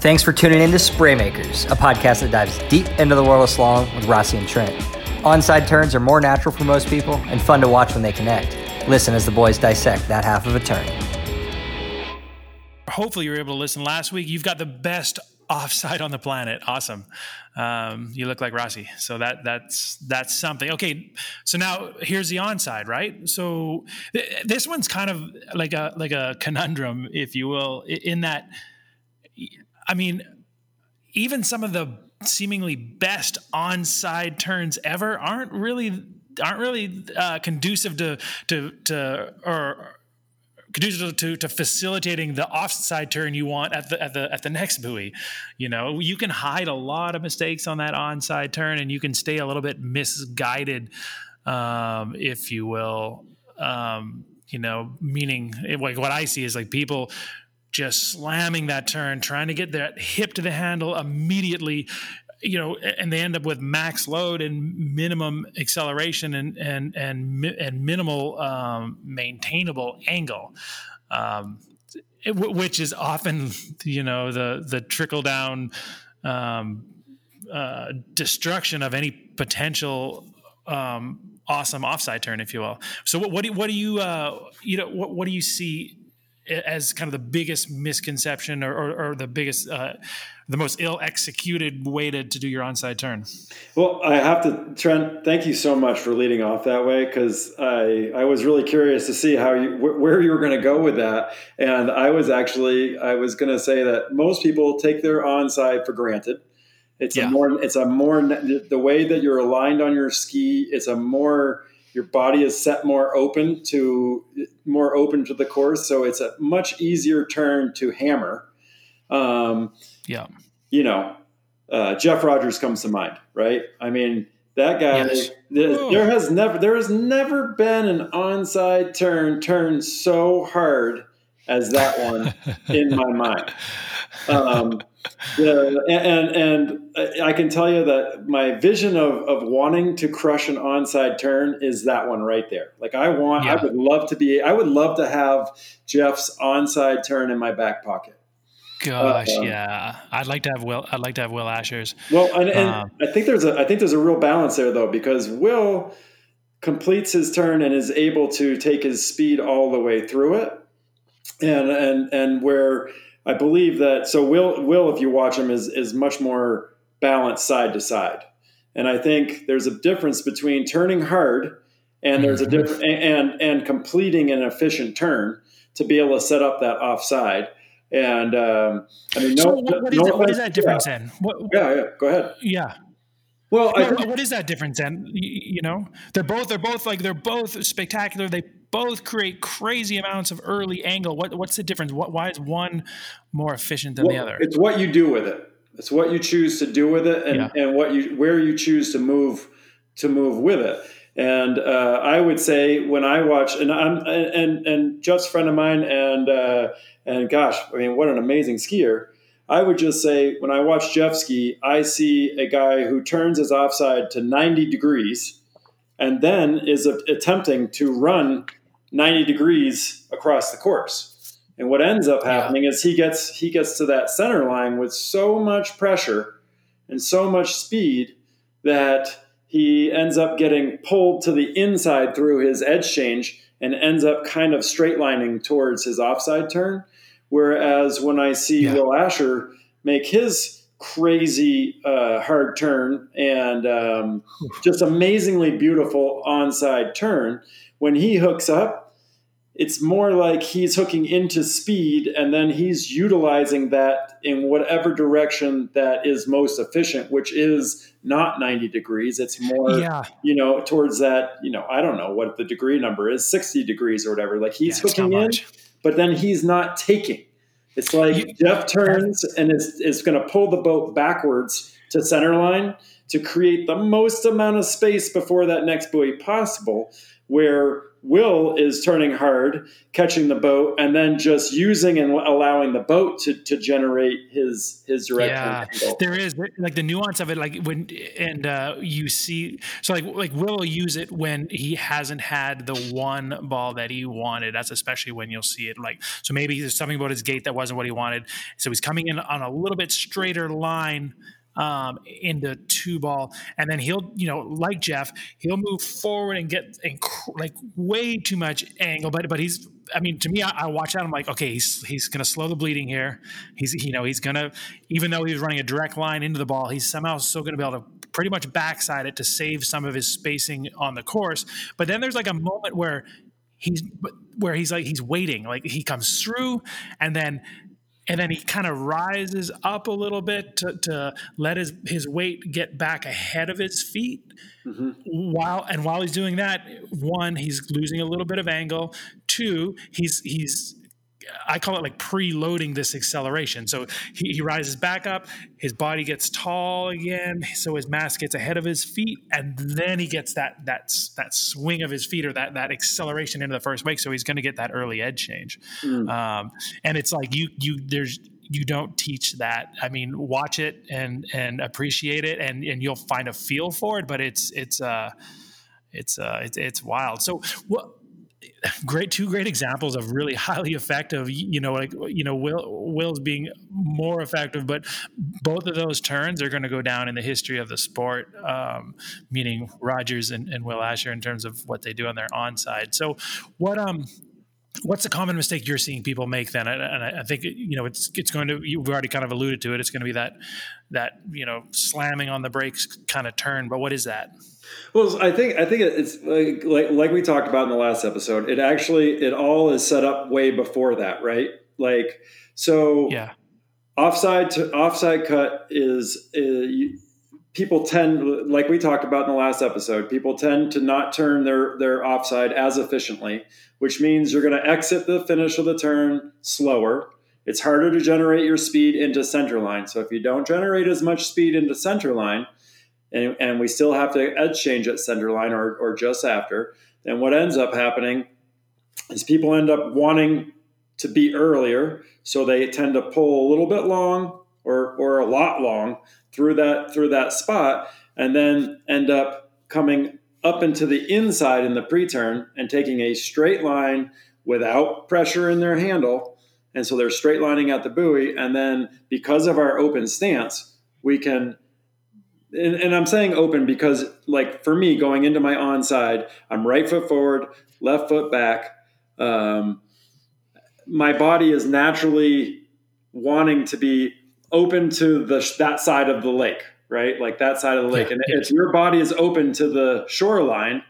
Thanks for tuning in to Spraymakers, a podcast that dives deep into the world of slalom with Rossi and Trent. Onside turns are more natural for most people and fun to watch when they connect. Listen as the boys dissect that half of a turn. Hopefully, you were able to listen last week. You've got the best offside on the planet. Awesome. Um, you look like Rossi. So that that's that's something. Okay. So now here's the onside, right? So th- this one's kind of like a like a conundrum, if you will, in that. I mean, even some of the seemingly best onside turns ever aren't really aren't really uh, conducive to to to or conducive to, to facilitating the offside turn you want at the at the at the next buoy. You know, you can hide a lot of mistakes on that onside turn, and you can stay a little bit misguided, um, if you will. Um, you know, meaning like what I see is like people just slamming that turn, trying to get that hip to the handle immediately, you know, and they end up with max load and minimum acceleration and and and and minimal um, maintainable angle. Um, it, which is often, you know, the the trickle down um, uh, destruction of any potential um, awesome offside turn, if you will. So, what, what do what do you uh, you know what, what do you see as kind of the biggest misconception or, or, or the biggest uh, the most ill executed way to, to do your onside turn? Well i have to trent thank you so much for leading off that way because i i was really curious to see how you wh- where you were going to go with that. And i was actually i was going to say that most people take their onside for granted. It's yeah. a more it's a more the way that you're aligned on your ski it's a more your body is set more open to more open to the course, so it's a much easier turn to hammer. Um, yeah, you know, uh, Jeff Rodgers comes to mind, right? I mean, that guy. Yes. There, there has never there has never been an onside turn turned so hard as that one in my mind. Um, the, and and I can tell you that my vision of, of wanting to crush an onside turn is that one right there. Like I want, yeah. I would love to be, I would love to have Jeff's onside turn in my back pocket. Gosh, uh, yeah, I'd like to have Will. I'd like to have Will Asher's. Well, and, and um, I think there's a, I think there's a real balance there though because Will completes his turn and is able to take his speed all the way through it, and and and where I believe that so Will Will if you watch him is is much more balanced side to side, and I think there's a difference between turning hard and there's a different and and completing an efficient turn to be able to set up that offside. And um, I mean, no, so what, is, no what is that difference yeah. in? What, yeah, yeah, go ahead. Yeah. Well, think, what is that difference then? You, you know, they're both they're both like they're both spectacular. They both create crazy amounts of early angle. What, what's the difference? What, why is one more efficient than well, the other? It's what you do with it. It's what you choose to do with it, and, yeah. and what you where you choose to move to move with it. And uh, I would say when I watch, and I'm and and a friend of mine, and uh, and gosh, I mean, what an amazing skier. I would just say when I watch Jeff ski, I see a guy who turns his offside to 90 degrees and then is attempting to run 90 degrees across the course. And what ends up happening yeah. is he gets he gets to that center line with so much pressure and so much speed that he ends up getting pulled to the inside through his edge change and ends up kind of straight lining towards his offside turn. Whereas when I see yeah. Will Asher make his crazy uh, hard turn and um, just amazingly beautiful onside turn, when he hooks up, it's more like he's hooking into speed and then he's utilizing that in whatever direction that is most efficient, which is not 90 degrees. It's more, yeah. you know, towards that, you know, I don't know what the degree number is, 60 degrees or whatever. Like he's yeah, hooking in, but then he's not taking. It's like you, Jeff turns and is, is going to pull the boat backwards to center line to create the most amount of space before that next buoy possible where Will is turning hard, catching the boat, and then just using and allowing the boat to, to generate his his direction. Yeah, there is like the nuance of it, like when and uh, you see, so like like Will will use it when he hasn't had the one ball that he wanted. That's especially when you'll see it. Like so, maybe there's something about his gait that wasn't what he wanted, so he's coming in on a little bit straighter line um, into two ball, and then he'll, you know, like Jeff, he'll move forward and get like way too much angle. But but he's, I mean, to me, I, I watch that, I'm like, okay, he's he's going to slow the bleeding here. He's you know he's going to, even though he's running a direct line into the ball, he's somehow still going to be able to pretty much backside it to save some of his spacing on the course. But then there's like a moment where he's where he's like he's waiting like he comes through and then and then he kind of rises up a little bit to, to let his, his weight get back ahead of his feet mm-hmm. while and while he's doing that one he's losing a little bit of angle two he's he's I call it like preloading this acceleration. So he, he, rises back up, his body gets tall again, so his mass gets ahead of his feet, and then he gets that that that swing of his feet or that that acceleration into the first wake. So he's going to get that early edge change. Mm. Um, and it's like you you there's you don't teach that. I mean, watch it and and appreciate it, and and you'll find a feel for it. But it's it's uh it's uh it's, it's wild. So what great two great examples of really highly effective you know like you know will will's being more effective but both of those turns are going to go down in the history of the sport um, meaning rodgers and, and, will asher in terms of what they do on their onside. So what um what's the common mistake you're seeing people make then? And I, I think you know it's it's going to you've already kind of alluded to it. It's going to be that that you know slamming on the brakes kind of turn but what is that well, I think I think it's like, like like we talked about in the last episode. It actually it all is set up way before that, right? Like so. Yeah. Offside to offside cut is, uh, is people tend, like we talked about in the last episode, people tend to not turn their their offside as efficiently, which means you're going to exit the finish of the turn slower. It's harder to generate your speed into center line. So if you don't generate as much speed into center line, and, and we still have to edge change at center line or, or just after, And what ends up happening is people end up wanting to be earlier, so they tend to pull a little bit long or, or a lot long through that through that spot, and then end up coming up into the inside in the pre-turn and taking a straight line without pressure in their handle. And so they're straight lining at the buoy. And then because of our open stance, we can and, and, I'm saying open because, like, for me, going into my onside, I'm right foot forward, left foot back. Um, my body is naturally wanting to be open to the that side of the lake, right? Like that side of the lake. Yeah, and yeah. if your body is open to the shoreline,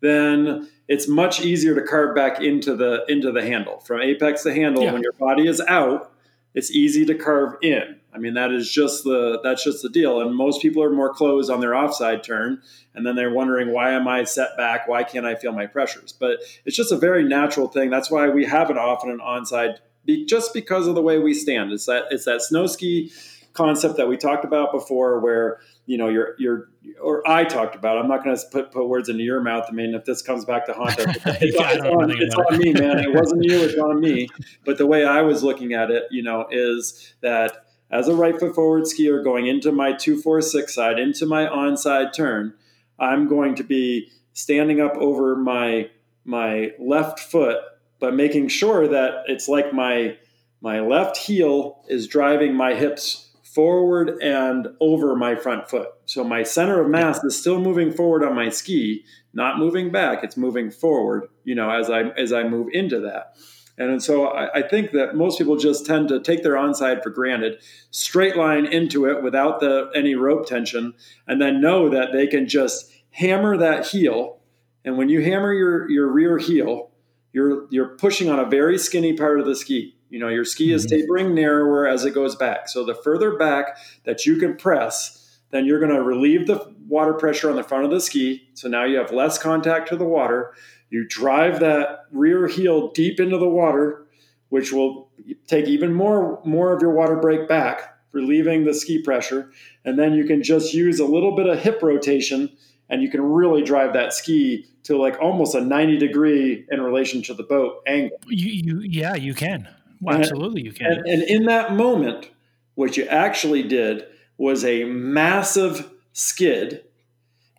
then it's much easier to carve back into the into the handle from apex to handle. Yeah. When your body is out, it's easy to carve in. I mean, that is just the that's just the deal. And most people are more closed on their offside turn, and then they're wondering why am I set back? Why can't I feel my pressures? But it's just a very natural thing. That's why we have it often an onside, just because of the way we stand. It's that it's that snow ski concept that we talked about before, where you know you're you're or I talked about. I'm not going to put put words into your mouth. I mean, if this comes back to haunt us, it's, yeah, it's, on, it's on me, man. It wasn't you. It's on me. But the way I was looking at it, you know, is that as a right foot forward skier going into my 246 side, into my onside turn, I'm going to be standing up over my my left foot, but making sure that it's like my my left heel is driving my hips forward and over my front foot. So my center of mass is still moving forward on my ski, not moving back. It's moving forward, you know, as I as I move into that. And so I, I, think that most people just tend to take their onside for granted, straight line into it without the any rope tension, and then know that they can just hammer that heel. And when you hammer your, your rear heel, you're you're pushing on a very skinny part of the ski. You know, your ski is mm-hmm. tapering narrower as it goes back. So the further back that you can press, then you're going to relieve the water pressure on the front of the ski. So now you have less contact to the water. You drive that rear heel deep into the water, which will take even more, more of your water break back, relieving the ski pressure. And then you can just use a little bit of hip rotation and you can really drive that ski to like almost a 90 degree in relation to the boat angle. You, you yeah, you can. Well, absolutely, you can. And, and in that moment, what you actually did was a massive skid.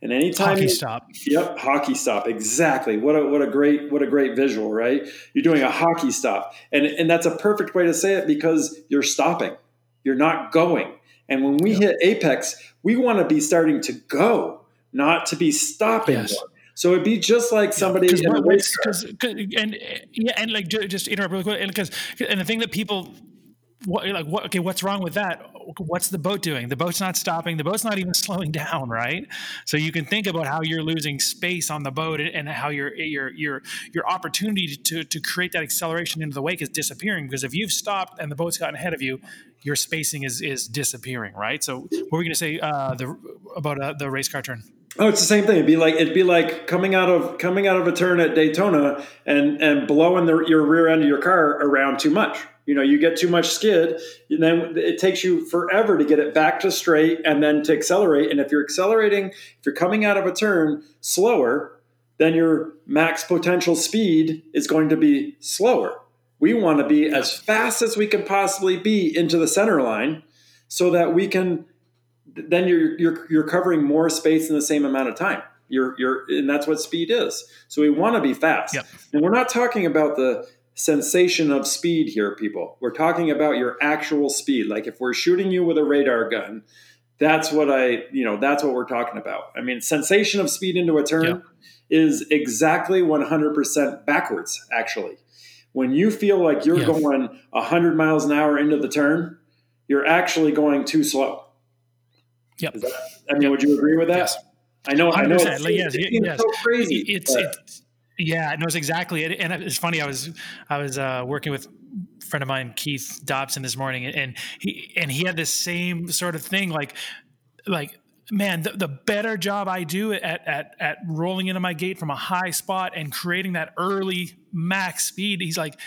And anytime hockey you, stop. Yep, hockey stop. Exactly. What a what a great what a great visual, right? You're doing a hockey stop. And and that's a perfect way to say it because you're stopping. You're not going. And when we yep. hit apex, we want to be starting to go, not to be stopping. Yes. So it'd be just like somebody yeah, in a race car. And yeah, and like just interrupt really quick, and because and the thing that people what, like what okay what's wrong with that? What's the boat doing? The boat's not stopping the boat's not even slowing down right? So you can think about how you're losing space on the boat and how your your your your opportunity to to create that acceleration into the wake is disappearing because if you've stopped and the boat's gotten ahead of you your spacing is is disappearing right? So what were we going to say uh, the about uh, the race car turn Oh, it's the same thing. It'd be like it'd be like coming out of coming out of a turn at Daytona and and blowing the, your rear end of your car around too much. You know, you get too much skid, and then it takes you forever to get it back to straight and then to accelerate. And if you're accelerating, if you're coming out of a turn slower, then your max potential speed is going to be slower. We want to be as fast as we can possibly be into the center line so that we can then you're you're you're covering more space in the same amount of time. You're you're and that's what speed is. So we want to be fast. Yep. And we're not talking about the sensation of speed here, people. We're talking about your actual speed. Like if we're shooting you with a radar gun, that's what I, you know, that's what we're talking about. I mean, sensation of speed into a turn yep. is exactly 100% backwards, actually. When you feel like you're going 100 miles an hour into the turn, you're actually going too slow. Yep. That, I mean, yep. would you agree with that? Yes. I know. I know. It's, like, yes, it's yes. so crazy. It's, it's yeah, it knows exactly. And it's funny. I was I was uh, working with a friend of mine, Keith Dobson, this morning, and he and he had this same sort of thing. Like like man, the, the better job I do at at at rolling into my gate from a high spot and creating that early max speed, he's like.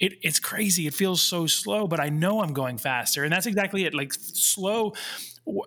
It, it's crazy. It feels so slow, but I know I'm going faster, and that's exactly it. Like slow,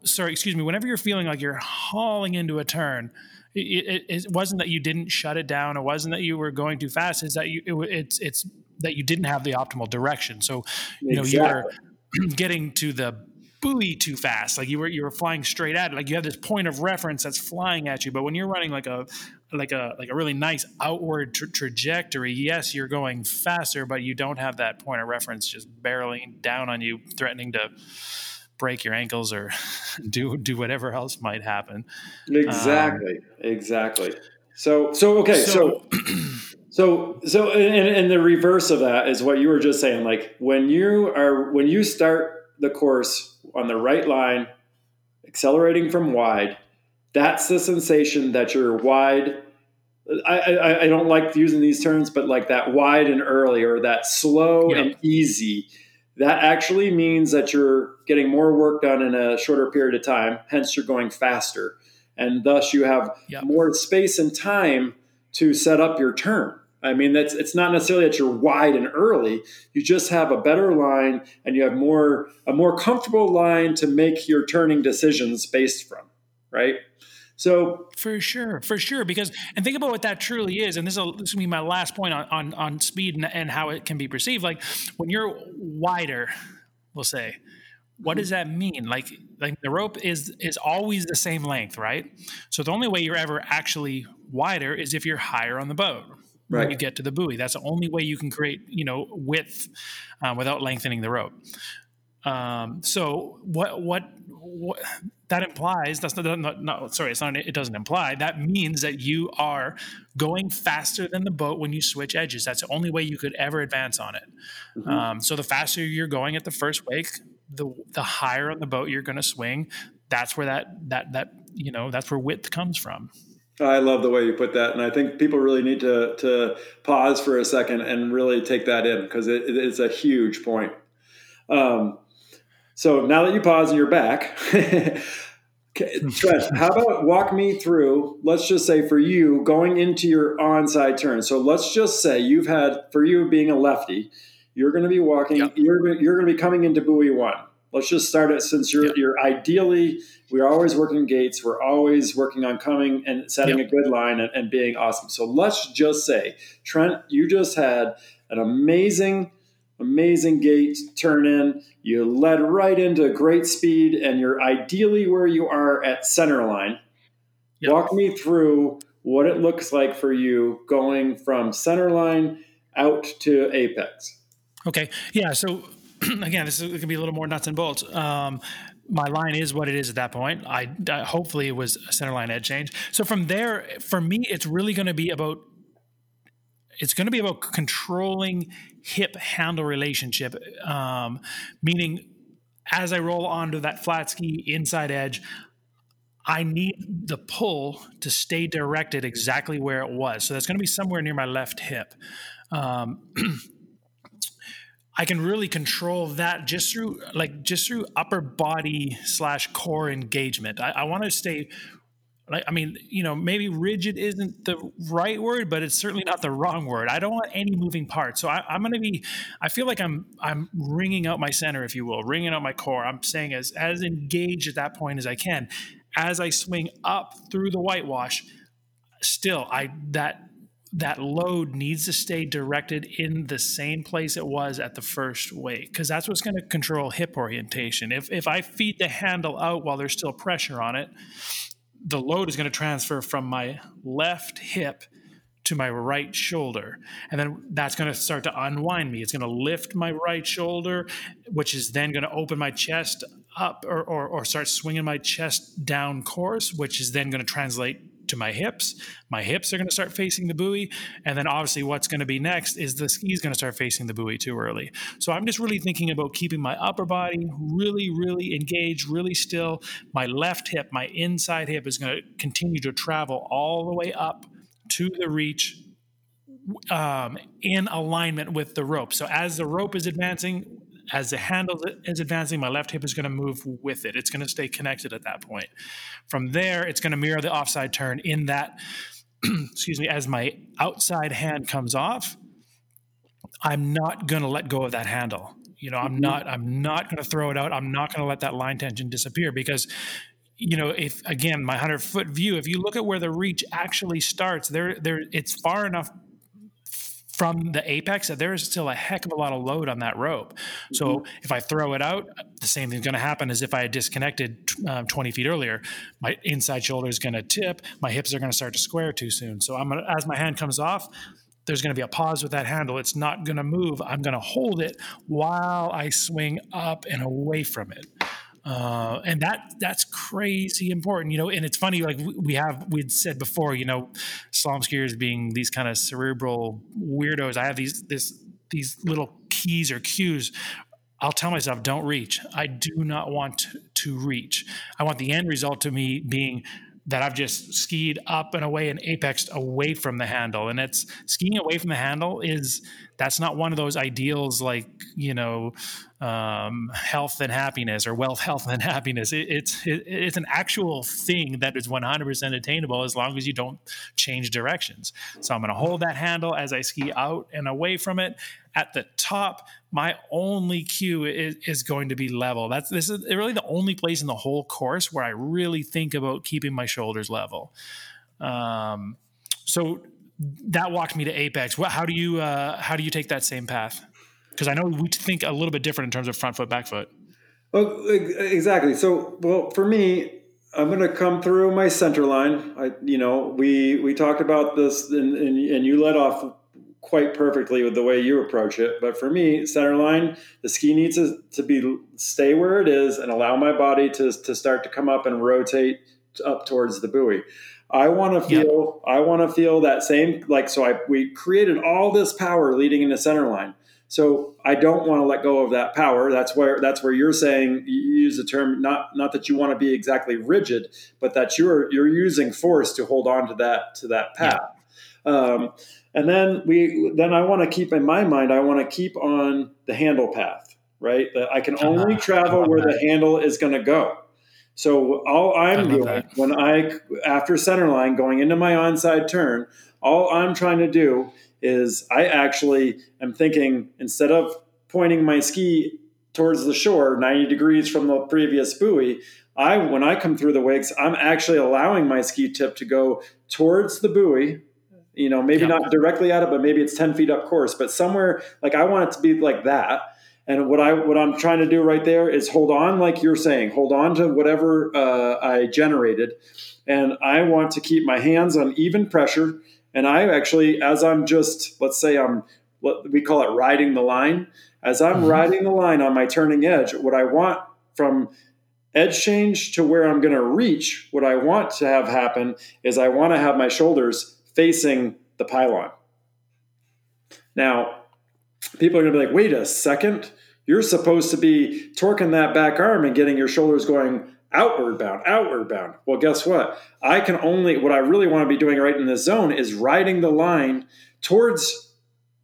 sorry, excuse me. Whenever you're feeling like you're hauling into a turn, it, it, it, wasn't that you didn't shut it down. It wasn't that you were going too fast. Is that you? It, it's it's that you didn't have the optimal direction. So you know you were getting to the buoy too fast. Like you were you were flying straight at it. Like you have this point of reference that's flying at you. But when you're running like a like a like a really nice outward tra- trajectory, yes, you're going faster, but you don't have that point of reference just barreling down on you, threatening to break your ankles or do do whatever else might happen. Exactly. Um, exactly. So so okay, so so so, and, and the reverse of that is what you were just saying like when you are when you start the course on the right line accelerating from wide, that's the sensation that you're wide I, I, I, don't like using these terms, but like that wide and early or that slow and easy that actually means that you're getting more work done in a shorter period of time, hence, you're going faster. And thus, you have yep. more space and time to set up your turn. I mean, that's it's not necessarily that you're wide and early. You just have a better line, and you have more a more comfortable line to make your turning decisions based from, right? So for sure, for sure, because and think about what that truly is, and this will this will be my last point on on, on speed and, and how it can be perceived. Like when you're wider, we'll say, what does that mean? Like like the rope is is always the same length, right? So the only way you're ever actually wider is if you're higher on the boat. Right. When you get to the buoy, that's the only way you can create, you know, width uh, without lengthening the rope. Um, so what, what, what that implies that's not, not, not, sorry it's not it doesn't imply that means that you are going faster than the boat when you switch edges that's the only way you could ever advance on it mm-hmm. um, so the faster you're going at the first wake the the higher on the boat you're going to swing that's where that that that you know that's where width comes from I love the way you put that, and I think people really need to to pause for a second and really take that in because it, it is a huge point. Um, so now that you pause and you're back, Trent, how about walk me through? Let's just say for you going into your onside turn. So let's just say you've had for you being a lefty, you're going to be walking. Yep. You're you're going to be coming into buoy one. let's just start it since you're, yep. you're ideally, we're always working gates. We're always working on coming and setting yep. a good line and, and being awesome. So let's just say, Trent, you just had an amazing, amazing gate turn in. You led right into great speed and you're ideally where you are at center line. Yep. Walk me through what it looks like for you going from center line out to apex. Okay. Yeah. So again, this is going to be a little more nuts and bolts. Um, my line is what it is at that point. I, I, hopefully it was a center line edge change. So from there, for me, it's really going to be about it's going to be about controlling hip handle relationship, um, meaning as I roll onto that flat ski inside edge, I need the pull to stay directed exactly where it was. So that's going to be somewhere near my left hip. Um, I can really control that just through like just through upper body slash core engagement. I, I want to stay like I mean, you know, maybe rigid isn't the right word, but it's certainly not the wrong word. I don't want any moving parts. So I, am going to be. I feel like I'm I'm ringing out my center, if you will, ringing out my core. I'm saying as as engaged at that point as I can. As I swing up through the whitewash, still I that that load needs to stay directed in the same place it was at the first wake because that's what's going to control hip orientation. If if I feed the handle out while there's still pressure on it the load is going to transfer from my left hip to my right shoulder. And then that's going to start to unwind me. It's going to lift my right shoulder, which is then going to open my chest up or, or, or start swinging my chest down course, which is then going to translate to my hips. My hips are going to start facing the buoy. And then obviously, what's going to be next is the ski is going to start facing the buoy too early. So I'm just really thinking about keeping my upper body really, really engaged, really still. My left hip, my inside hip is going to continue to travel all the way up to the reach um, in alignment with the rope. So as the rope is advancing, as the handle is advancing, my left hip is going to move with it. It's going to stay connected at that point. From there, it's going to mirror the offside turn in that, excuse me, as my outside hand comes off, I'm not going to let go of that handle. You know, I'm mm-hmm. not, I'm not going to throw it out. I'm not going to let that line tension disappear because you know, if again, my hundred foot view, if you look at where the reach actually starts, there, there, it's far enough from the apex that there is still a heck of a lot of load on that rope. So mm-hmm. if I throw it out, the same thing's going to happen as if I had disconnected uh, 20 feet earlier. My inside shoulder is going to tip. My hips are going to start to square too soon. So I'm gonna, as my hand comes off, there's going to be a pause with that handle. It's not going to move. I'm going to hold it while I swing up and away from it. Uh, and that that's crazy important, you know. And it's funny, like we have we'd said before, you know, slalom skiers being these kind of cerebral weirdos. I have these this these little keys or cues. I'll tell myself, don't reach. I do not want to reach. I want the end result to me being that I've just skied up and away and apexed away from the handle. And it's skiing away from the handle is that's not one of those ideals like, you know, um, health and happiness or wealth, health and happiness. It, it's, it, it's an actual thing that is 100% attainable as long as you don't change directions. So I'm going to hold that handle as I ski out and away from it at the top, my only cue is, is, going to be level. That's this is really the only place in the whole course where I really think about keeping my shoulders level. Um, so that walked me to apex. How do you uh, how do you take that same path? Because I know we think a little bit different in terms of front foot, back foot. Well, exactly. So, well, for me, I'm going to come through my center line. I, you know, we we talked about this, and, and, and you led off quite perfectly with the way you approach it. But for me, center line, the ski needs to, to be stay where it is and allow my body to, to start to come up and rotate up towards the buoy. I want to feel yep. I want to feel that same like so I we created all this power leading into center line. So I don't want to let go of that power. That's where that's where you're saying you use the term not not that you want to be exactly rigid, but that you're you're using force to hold on to that to that path. Yep. Um, and then we then I want to keep in my mind I want to keep on the handle path, right? That I can only travel where the handle is going to go. So all I'm doing that. when I after center line going into my onside turn, all I'm trying to do is I actually am thinking instead of pointing my ski towards the shore, 90 degrees from the previous buoy, I when I come through the wakes, I'm actually allowing my ski tip to go towards the buoy. You know, maybe yeah. not directly at it, but maybe it's 10 feet up course, but somewhere like I want it to be like that. And what I what I'm trying to do right there is hold on, like you're saying, hold on to whatever uh, I generated, and I want to keep my hands on even pressure. And I actually, as I'm just let's say I'm what we call it riding the line. As I'm mm-hmm. riding the line on my turning edge, what I want from edge change to where I'm going to reach, what I want to have happen is I want to have my shoulders facing the pylon. Now, people are going to be like, wait a second, you're supposed to be torquing that back arm and getting your shoulders going outward bound, outward bound. Well, guess what? I can only, what I really want to be doing right in this zone is riding the line towards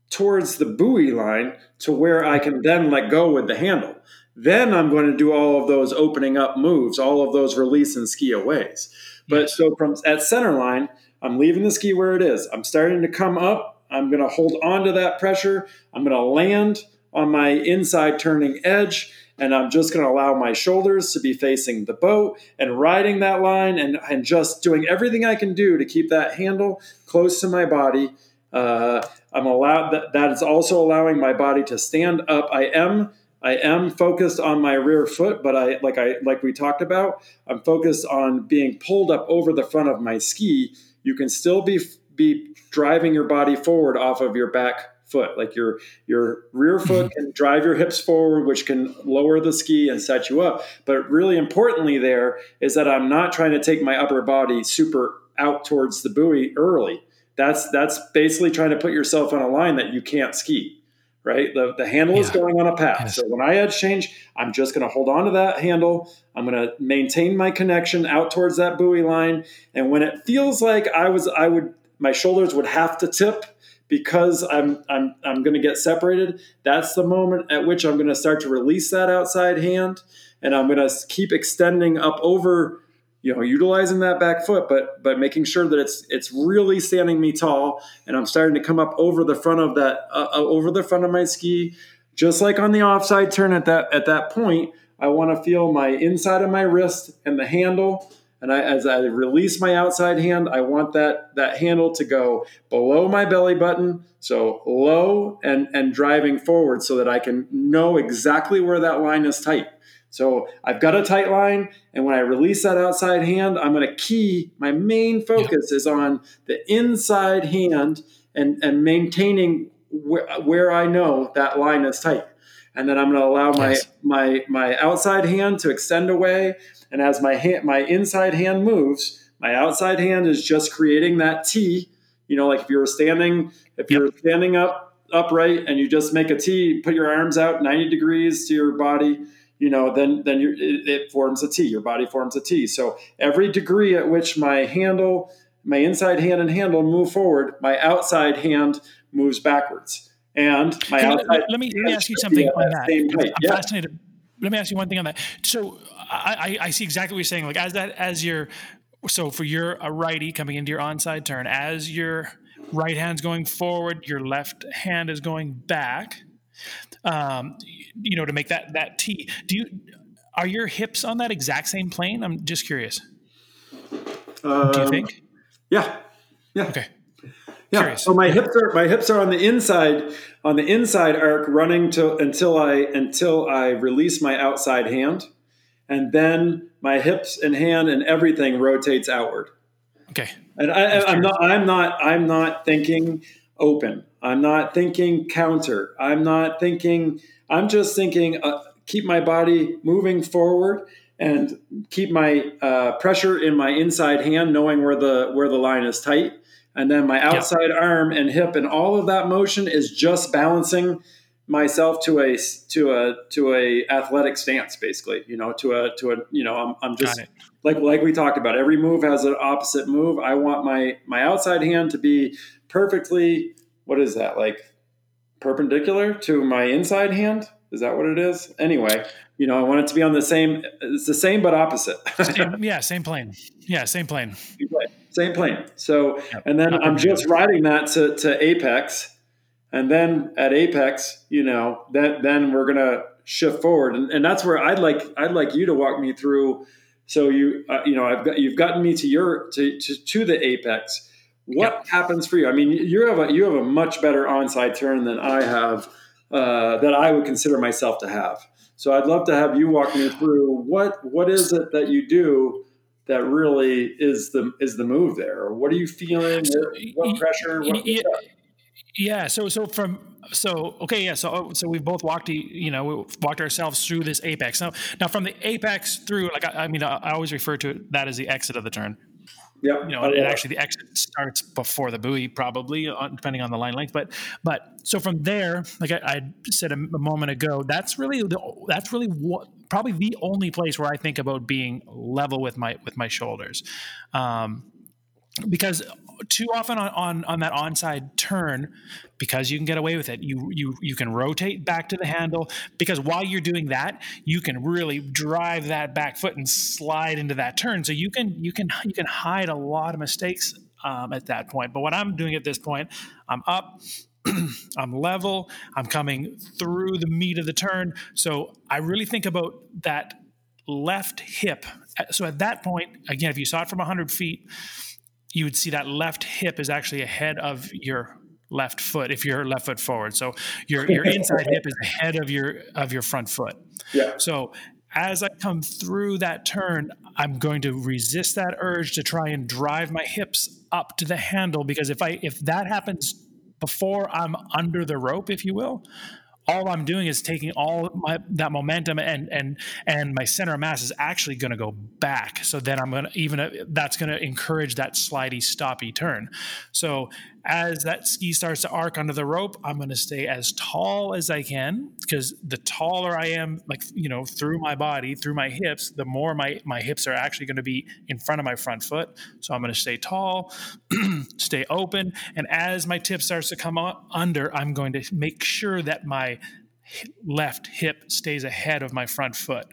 towards the buoy line to where I can then let go with the handle. Then I'm going to do all of those opening up moves, all of those release and ski aways. But yes. so from at center line, I'm leaving the ski where it is. I'm starting to come up. I'm going to hold on to that pressure. I'm going to land on my inside turning edge and I'm just going to allow my shoulders to be facing the boat and riding that line and, and just doing everything I can do to keep that handle close to my body. Uh, I'm allowed that, that is also allowing my body to stand up. I am I am focused on my rear foot, but I like I like we talked about, I'm focused on being pulled up over the front of my ski. You can still be be driving your body forward off of your back foot. Like your your rear foot mm-hmm. can drive your hips forward, which can lower the ski and set you up. But really importantly, there is that I'm not trying to take my upper body super out towards the buoy early that's that's basically trying to put yourself on a line that you can't ski right? The, the handle yeah. is going on a path. Yes. so when i edge change i'm just going to hold on to that handle. I'm going to maintain my connection out towards that buoy line. And when it feels like i was i would my shoulders would have to tip because i'm i'm, I'm going to get separated that's the moment at which i'm going to start to release that outside hand. And i'm going to keep extending up over you know utilizing that back foot but but making sure that it's it's really standing me tall and i'm starting to come up over the front of that uh, uh over the front of my ski. Just like on the offside turn at that at that point i want to feel my inside of my wrist and the handle and I, as I release my outside hand, I want that that handle to go below my belly button, so low and and driving forward, so that I can know exactly where that line is tight. So I've got a tight line, and when I release that outside hand, I'm going to key. My main focus is on the inside hand and, and maintaining where, where I know that line is tight. And then I'm going to allow my, yes. my, my outside hand to extend away. And as my hand, my inside hand moves, my outside hand is just creating that T. You know, like if you're standing, if yep. you're standing up upright and you just make a T, put your arms out 90 degrees to your body you know, then then you, it, it forms a T. Your body forms a T. So every degree at which my handle, my inside hand and handle move forward, my outside hand moves backwards. And my outside. Let, let me, let me ask you something on that. I'm yeah. fascinated. Let me ask you one thing on that. So I, I see exactly what you're saying. Like as that as your so for your a righty coming into your onside turn, as your right hand's going forward, your left hand is going back um, you know, to make that that T. Do you are your hips on that exact same plane? I'm just curious. Um, Do you think? Yeah. Yeah. Okay. Yeah. Curious. So my hips are my hips are on the inside on the inside arc running to until I until I release my outside hand, and then my hips and hand and everything rotates outward. Okay. And I, I'm not I'm not I'm not thinking open. I'm not thinking counter. I'm not thinking, I'm just thinking, uh, keep my body moving forward and keep my uh, pressure in my inside hand, knowing where the where the line is tight, and then my outside arm and hip, and all of that motion is just balancing myself to a to a to a athletic stance, basically. You know, to a to a you know, I'm, I'm just like like we talked about. Every move has an opposite move. I want my my outside hand to be perfectly what is that like perpendicular to my inside hand is that what it is anyway you know i want it to be on the same it's the same but opposite same, yeah same plane yeah same plane same plane so yep. and then i'm just riding that to, to apex and then at apex you know then then we're gonna shift forward, and, and that's where I'd like I'd like you to walk me through. So you uh, you know I've got you've gotten me to your to to, to the apex. What yep. happens for you? I mean, you have a you have a much better onside turn than I have uh, that I would consider myself to have. So I'd love to have you walk me through what what is it that you do that really is the is the move there, what are you feeling? What pressure? What, yeah, yeah. So so from so okay yeah so so we've both walked you know we walked ourselves through this apex now now from the apex through like I, I mean I, I always refer to that as the exit of the turn yeah, you know, and, actually the exit starts before the buoy, probably uh, depending on the line length. But but so from there, like I, I said a, a, moment ago, that's really the, that's really what probably the only place where I think about being level with my with my shoulders, um, because too often on, on on that onside turn because you can get away with it you you you can rotate back to the handle. Because while you're doing that you can really drive that back foot and slide into that turn. So you can you can you can hide a lot of mistakes um, at that point. But what i'm doing at this point i'm up I'm level. I'm coming through the meat of the turn. So I really think about that left hip. So at that point, again, if you saw it from 100 feet, you would see that left hip is actually ahead of your left foot if you're left foot forward. So your your inside hip is ahead of your of your front foot. Yeah. So as I come through that turn, I'm going to resist that urge to try and drive my hips up to the handle because if I if that happens before I'm under the rope, if you will, all I'm doing is taking all my that momentum and and and my center of mass is actually going to go back. So then I'm going to even uh, that's going to encourage that slidey stoppy turn. So as that ski starts to arc under the rope, I'm going to stay as tall as I can because the taller I am, like you know, through my body, through my hips, the more my my hips are actually going to be in front of my front foot. So I'm going to stay tall, stay open, and as my tip starts to come under, I'm going to make sure that my left hip stays ahead of my front foot.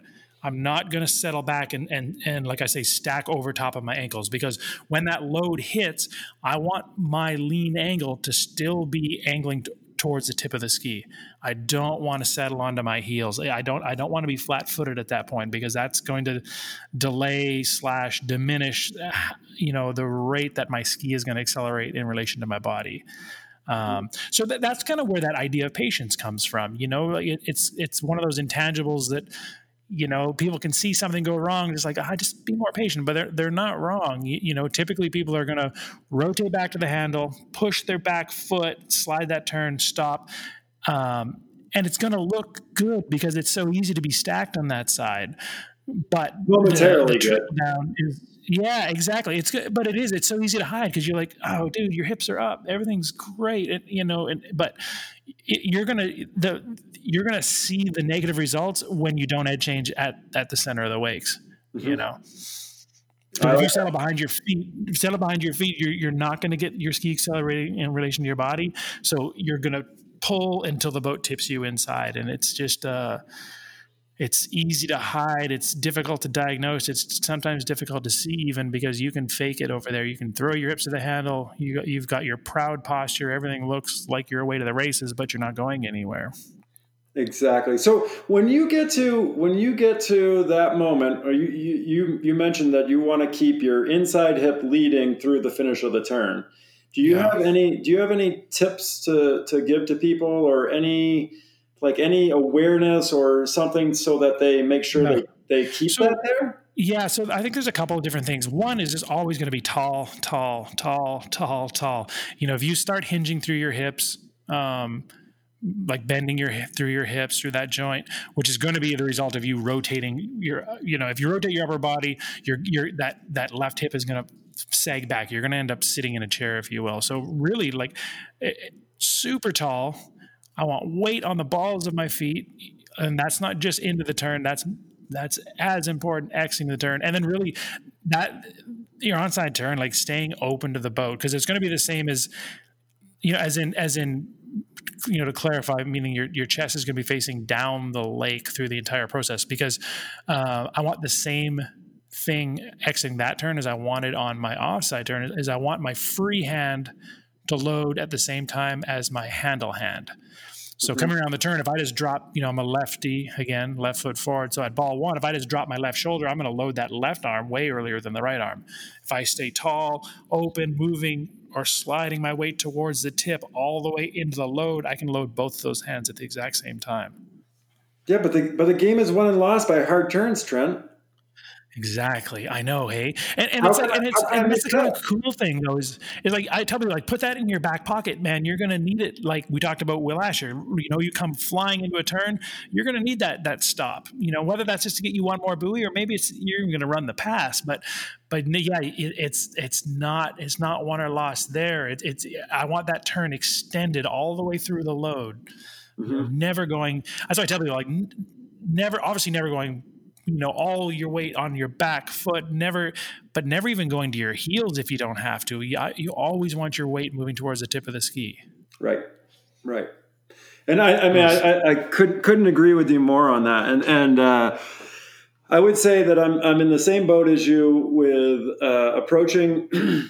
I'm not going to settle back and, and, and, like I say, stack over top of my ankles because when that load hits, I want my lean angle to still be angling t- towards the tip of the ski. I don't want to settle onto my heels. I don't, I don't want to be flat footed at that point because that's going to delay slash diminish, you know, the rate that my ski is going to accelerate in relation to my body. Um, so that, that's kind of where that idea of patience comes from. You know, it, it's it's one of those intangibles that you know, people can see something go wrong, just like, ah, just be more patient. But they're they're not wrong. You, you know, typically people are going to rotate back to the handle, push their back foot, slide that turn, stop, um, and it's going to look good because it's so easy to be stacked on that side. But momentarily the, the good. Down is, yeah, exactly. It's good, but it is. It's so easy to hide because you're like, oh, dude, your hips are up, everything's great, and you know, and but you're gonna the you're gonna see the negative results when you don't edge change at at the center of the wakes. Mm-hmm. You know. But if you settle behind your feet, settle behind your feet, you're, you're not going to get your ski accelerating in relation to your body. So you're going to pull until the boat tips you inside, and it's just uh, it's easy to hide it's difficult to diagnose it's sometimes difficult to see even because you can fake it over there. You can throw your hips to the handle you, you've got your proud posture everything looks like you're away to the races but you're not going anywhere. Exactly. So when you get to when you get to that moment or you you you, mentioned that you want to keep your inside hip leading through the finish of the turn. Do you yeah. have any do you have any tips to to give to people or any like any awareness or something so that they make sure no. they, they keep so, that there? Yeah, so I think there's a couple of different things. One is just always going to be tall, tall, tall, tall, tall. You know, if you start hinging through your hips, um, like bending your through your hips through that joint, which is going to be the result of you rotating your, you know, if you rotate your upper body, your your that that left hip is going to sag back. You're going to end up sitting in a chair, if you will. So really, like, it, super tall, I want weight on the balls of my feet, and that's not just into the turn. That's that's as important exiting the turn, and then really that your onside turn, like staying open to the boat, because it's going to be the same as you know, as in as in you know to clarify, meaning your your chest is going to be facing down the lake through the entire process, because uh, I want the same thing exiting that turn as I wanted on my offside turn. Is I want my free hand to load at the same time as my handle hand. So mm-hmm. coming around the turn, if I just drop, you know, I'm a lefty again, left foot forward. So at ball one, if I just drop my left shoulder, I'm going to load that left arm way earlier than the right arm. If I stay tall, open, moving, or sliding my weight towards the tip all the way into the load, I can load both those hands at the exact same time. Yeah, but the but the game is won and lost by hard turns, Trent. Exactly. I know. Hey, and, and it's like, and it's, and it's the kind of cool thing though is, is like, I tell people like, put that in your back pocket, man. You're going to need it. Like we talked about Will Asher, you know, you come flying into a turn, you're going to need that, that stop, you know, whether that's just to get you one more buoy or maybe it's, you're going to run the pass, but, but yeah, it, it's, it's not, it's not won or lost there. It, it's, I want that turn extended all the way through the load. Mm-hmm. Never going, that's why I tell people like, never, obviously never going you know all your weight on your back foot never but never even going to your heels if you don't have to. You, you always want your weight moving towards the tip of the ski. Right right. And i, I mean I, I could, couldn't agree with you more on that. And and uh, i would say that i'm, I'm in the same boat as you with uh, approaching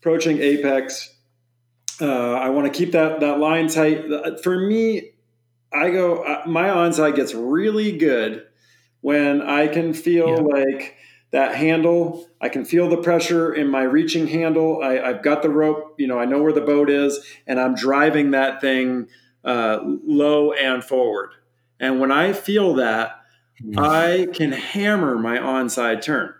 approaching apex. Uh, i want to keep that that line tight. For me i go uh, my onside gets really good when I can feel yeah. like that handle, I can feel the pressure in my reaching handle. I, have got the rope, you know, I know where the boat is, and I'm driving that thing uh, low and forward. And when I feel that, mm. I can hammer my onside turn.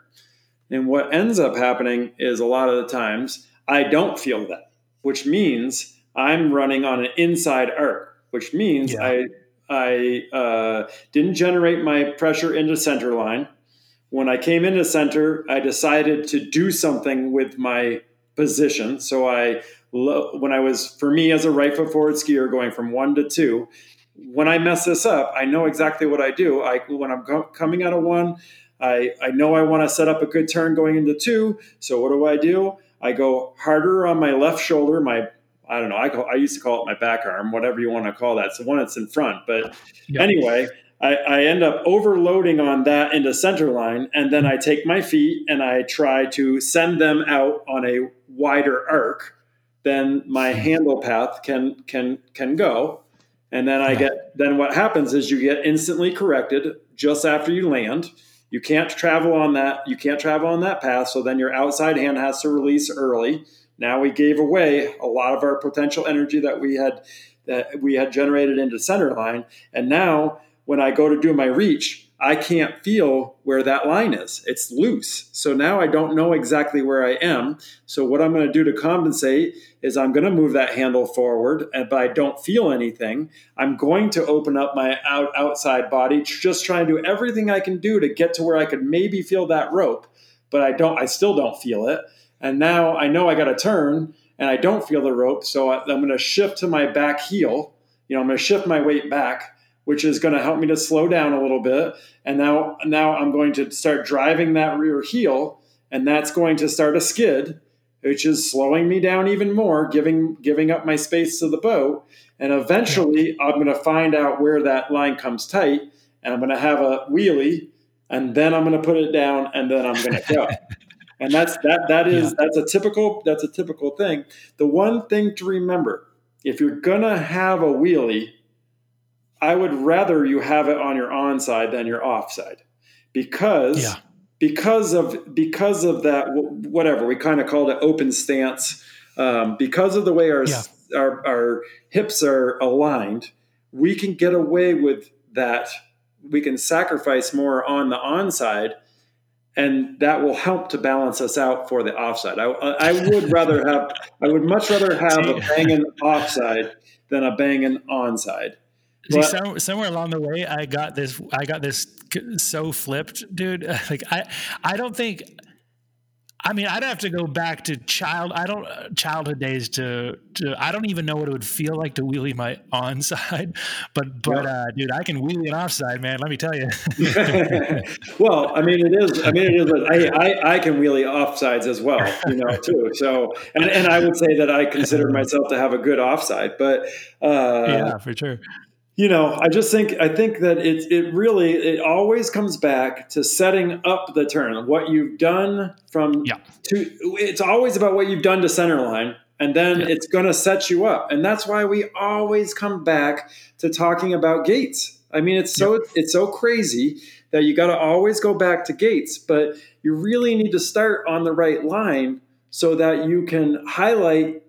And what ends up happening is a lot of the times I don't feel that, which means I'm running on an inside arc, which means yeah. I I uh, didn't generate my pressure into center line. When I came into center, I decided to do something with my position. So I, when I was for me as a right foot forward skier, going from one to two, when I mess this up, I know exactly what I do. I when I'm co- coming out of one, I I know I want to set up a good turn going into two. So what do I do? I go harder on my left shoulder, my I don't know. I call, I used to call it my back arm, whatever you want to call that. It's the one that's in front. But anyway, I, I, end up overloading on that into center line, and then I take my feet and I try to send them out on a wider arc. Then my hmm. handle path can can can go, and then I get. Then what happens is you get instantly corrected just after you land. You can't travel on that. You can't travel on that path. So then your outside hand has to release early now we gave away a lot of our potential energy that we had that we had generated into center line, and now when I go to do my reach, I can't feel where that line is. It's loose. So now I don't know exactly where I am. So what I'm going to do to compensate is I'm going to move that handle forward, uh, but I don't feel anything. I'm going to open up my out, outside body, just trying to do everything I can do to get to where I could maybe feel that rope, but I don't. I still don't feel it. And now I know I got to turn and I don't feel the rope. So I, am going to shift to my back heel. You know, I'm going to shift my weight back, which is going to help me to slow down a little bit. And now, now I'm going to start driving that rear heel, and that's going to start a skid, which is slowing me down even more, giving giving up my space to the boat. And eventually, I'm going to find out where that line comes tight, and I'm going to have a wheelie, and then I'm going to put it down, and then I'm going to go. and that's that that is yeah. that's a typical that's a typical thing the one thing to remember if you're gonna have a wheelie i would rather you have it on your onside than your offside because yeah. because of because of that whatever we kind of called it open stance um, because of the way our, yeah. our our hips are aligned we can get away with that we can sacrifice more on the onside and that will help to balance us out for the offside. I, I would rather have, I would much rather have a banging offside than a banging onside. See, some, somewhere along the way, I got this. I got this so flipped, dude. Like I, I don't think I mean, I'd have to go back to child. I don't uh, childhood days to, to. I don't even know what it would feel like to wheelie my onside, but but uh, dude, I can wheelie an offside, man. Let me tell you. well, I mean, it is. I mean, it is. I, I I can wheelie offsides as well, you know, too. So, and and I would say that I consider myself to have a good offside, but uh, yeah, for sure you know i just think i think that it, it really it always comes back to setting up the turn what you've done from yeah. to it's always about what you've done to center line and then yeah. it's going to set you up. And that's why we always come back to talking about gates. I mean, it's so it's so crazy that you got to always go back to gates, but you really need to start on the right line so that you can highlight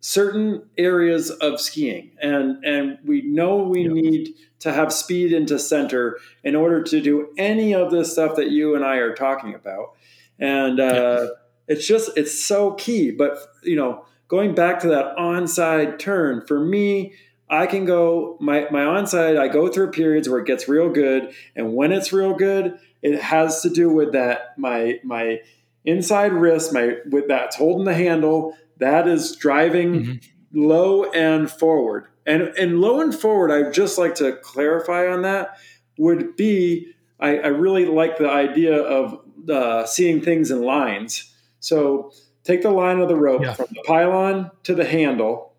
certain areas of skiing. And and we know we need to have speed into center in order to do any of this stuff that you and I are talking about. And uh, it's just it's so key. But you know, going back to that onside turn for me. I can go my my onside. I go through periods where it gets real good, and when it's real good, it has to do with that my my inside wrist, my with that's holding the handle, that is driving mm-hmm. low and forward. And and low and forward, I'd just like to clarify on that would be I, I really like the idea of uh, seeing things in lines. So take the line of the rope yeah. from the pylon to the handle.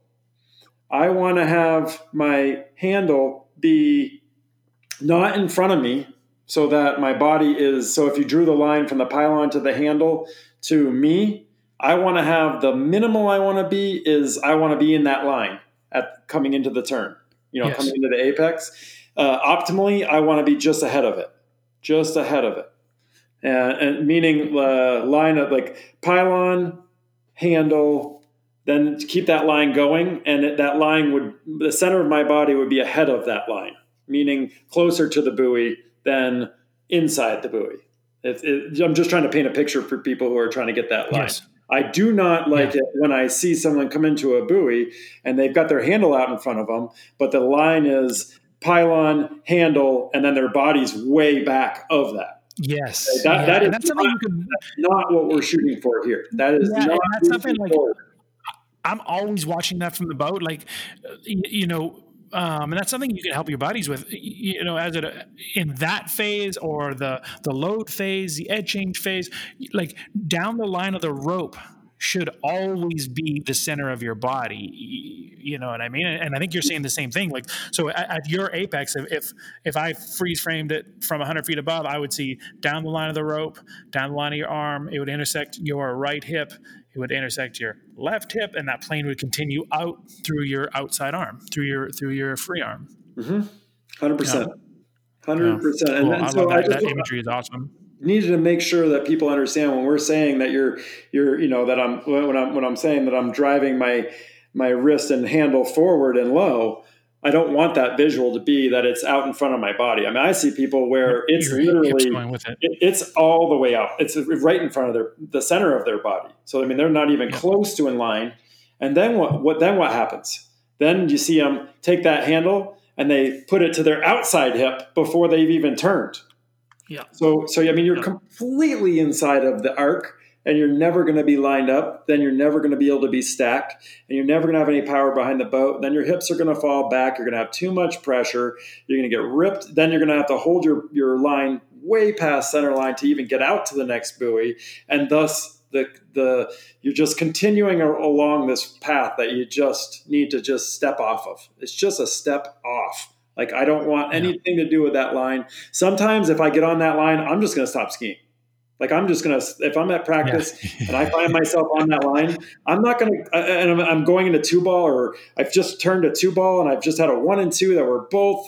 I want to have my handle be not in front of me so that my body is so if you drew the line from the pylon to the handle to me i want to have the minimal i want to be is i want to be in that line at coming into the turn you know yes. coming into the apex uh, optimally i want to be just ahead of it just ahead of it and, and meaning uh, line of like pylon handle then keep that line going and it, that line would the center of my body would be ahead of that line meaning closer to the buoy than inside the buoy. It, it, I'm just trying to paint a picture for people who are trying to get that line. Yes. I do not like yeah. it when I see someone come into a buoy and they've got their handle out in front of them, but the line is pylon, handle, and then their body's way back of that. Yes, that, yeah. that is that's not, can, not, what we're shooting for here. That is yeah, not that's something like. I'm always watching that from the boat. Like, you know, um, and that's something you can help your buddies with you know as it in that phase or the the load phase the edge change phase like down the line of the rope should always be the center of your body you know what i mean? And i think you're saying the same thing like so at, your apex if if i freeze framed it from 100 feet above i would see down the line of the rope down the line of your arm it would intersect your right hip it would intersect your left hip, and that plane would continue out through your outside arm, through your through your free arm. Mm-hmm. Hundred percent, hundred percent. And then, so that, that imagery is awesome. Needed to make sure that people understand when we're saying that you're you're you know that I'm when I'm when I'm saying that I'm driving my my wrist and handle forward and low I don't want that visual to be that it's out in front of my body. I mean, I see people where it's literally it. It, it's all the way out. It's right in front of their the center of their body. So I mean, they're not even yeah. close to in line. And then what? What then? What happens? Then you see them take that handle and they put it to their outside hip before they've even turned. Yeah. So so I mean, you're yeah. completely inside of the arc and you're never going to be lined up, then you're never going to be able to be stacked, and you're never going to have any power behind the boat. Then your hips are going to fall back. You're going to have too much pressure. You're going to get ripped. Then you're going to have to hold your, your line way past center line to even get out to the next buoy, and thus the the you're just continuing along this path that you just need to just step off of. It's just a step off. Like I don't want anything to do with that line. Sometimes if I get on that line, I'm just going to stop skiing. Like I'm just gonna if I'm at practice yeah. and I find myself on that line, I'm not gonna and I'm, going into two ball or I've just turned a two ball and I've just had a one and two that were both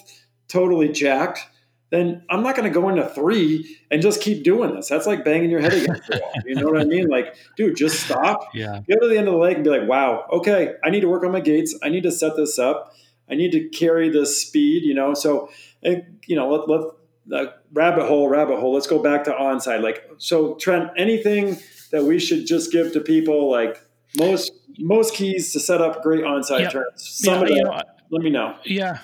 totally jacked. Then I'm not to go into three and just keep doing this. That's like banging your head against the wall. You know what I mean? Like, dude, just stop. Yeah. Go to the end of the leg and be like, wow, okay, I need to work on my gates. I need to set this up. I need to carry this speed. You know, so you know, let let uh, rabbit hole, rabbit hole. Let's go back to onside. Like, so Trent, anything that we should just give to people, like most most keys to set up great onside yep. turns. Some yeah, of them, know, let me know. Yeah.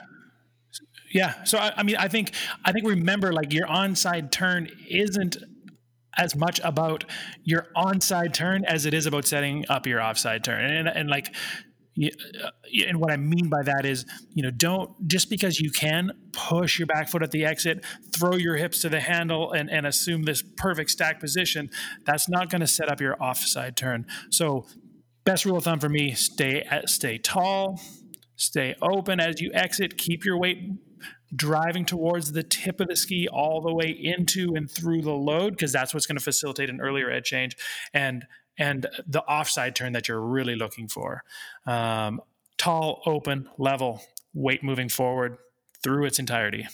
Yeah. So I, I mean, I think I think remember like your onside turn isn't as much about your onside turn as it is about setting up your offside turn. And, and like Uh, and what I mean by that is, you know, don't just because you can push your back foot at the exit, throw your hips to the handle, and, and assume this perfect stack position. That's not going to set up your offside turn. So, best rule of thumb for me: stay at, stay tall, stay open as you exit, keep your weight driving towards the tip of the ski all the way into and through the load because that's what's going to facilitate an earlier edge change and and the offside turn that you're really looking for. Um, tall, open, level, weight moving forward through its entirety.